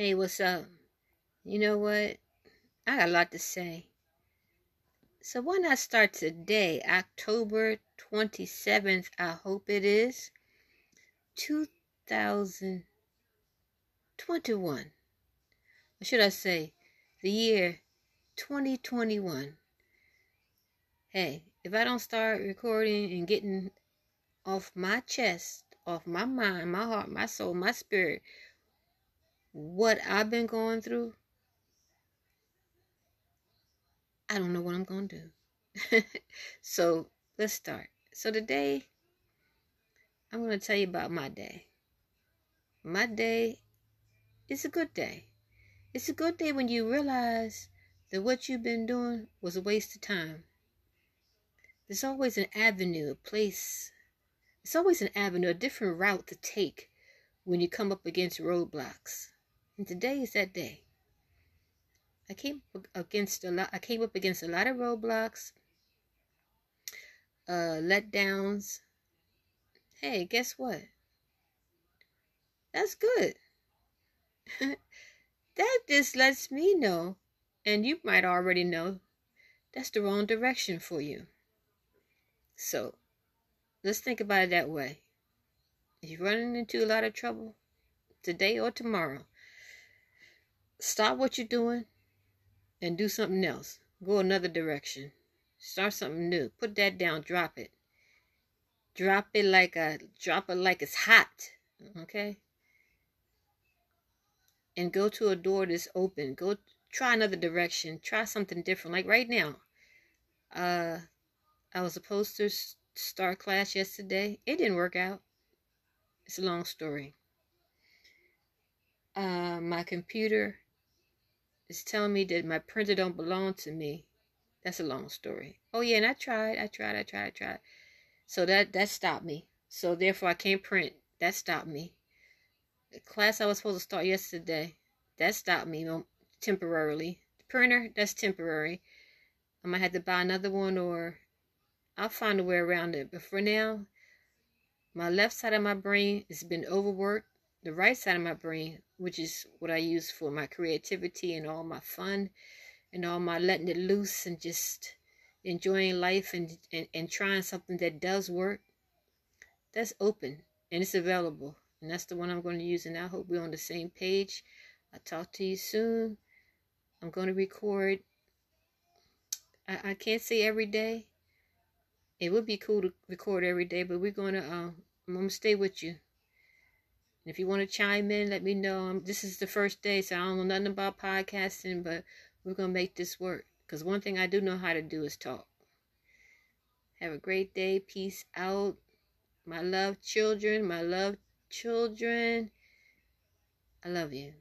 Hey, what's up? You know what? I got a lot to say. So why not start today, October 27th, I hope it is, 2021. Or should I say, the year 2021. Hey, if I don't start recording and getting off my chest, off my mind, my heart, my soul, my spirit, what I've been going through, I don't know what I'm going to do. so let's start. So today, I'm going to tell you about my day. My day is a good day. It's a good day when you realize that what you've been doing was a waste of time. There's always an avenue, a place. It's always an avenue, a different route to take when you come up against roadblocks. And today is that day. I came against a lot. I came up against a lot of roadblocks, uh, letdowns. Hey, guess what? That's good. that just lets me know, and you might already know, that's the wrong direction for you. So, let's think about it that way. If you're running into a lot of trouble today or tomorrow, stop what you're doing and do something else. Go another direction. Start something new. Put that down. Drop it. Drop it like a drop it like it's hot. Okay. And go to a door that's open. Go try another direction. Try something different. Like right now. Uh I was supposed to start class yesterday. It didn't work out. It's a long story. Uh my computer is telling me that my printer don't belong to me. That's a long story. Oh yeah, and I tried, I tried, I tried, I tried. So that that stopped me. So therefore I can't print. That stopped me. The class I was supposed to start yesterday, that stopped me temporarily. The printer, that's temporary. I might have to buy another one or I'll find a way around it. But for now, my left side of my brain has been overworked the right side of my brain, which is what I use for my creativity and all my fun and all my letting it loose and just enjoying life and, and, and trying something that does work, that's open and it's available. And that's the one I'm going to use. And I hope we're on the same page. I'll talk to you soon. I'm going to record. I, I can't say every day. It would be cool to record every day, but we're going to, uh, I'm going to stay with you. If you want to chime in, let me know. Um, this is the first day, so I don't know nothing about podcasting, but we're going to make this work. Because one thing I do know how to do is talk. Have a great day. Peace out. My love, children. My love, children. I love you.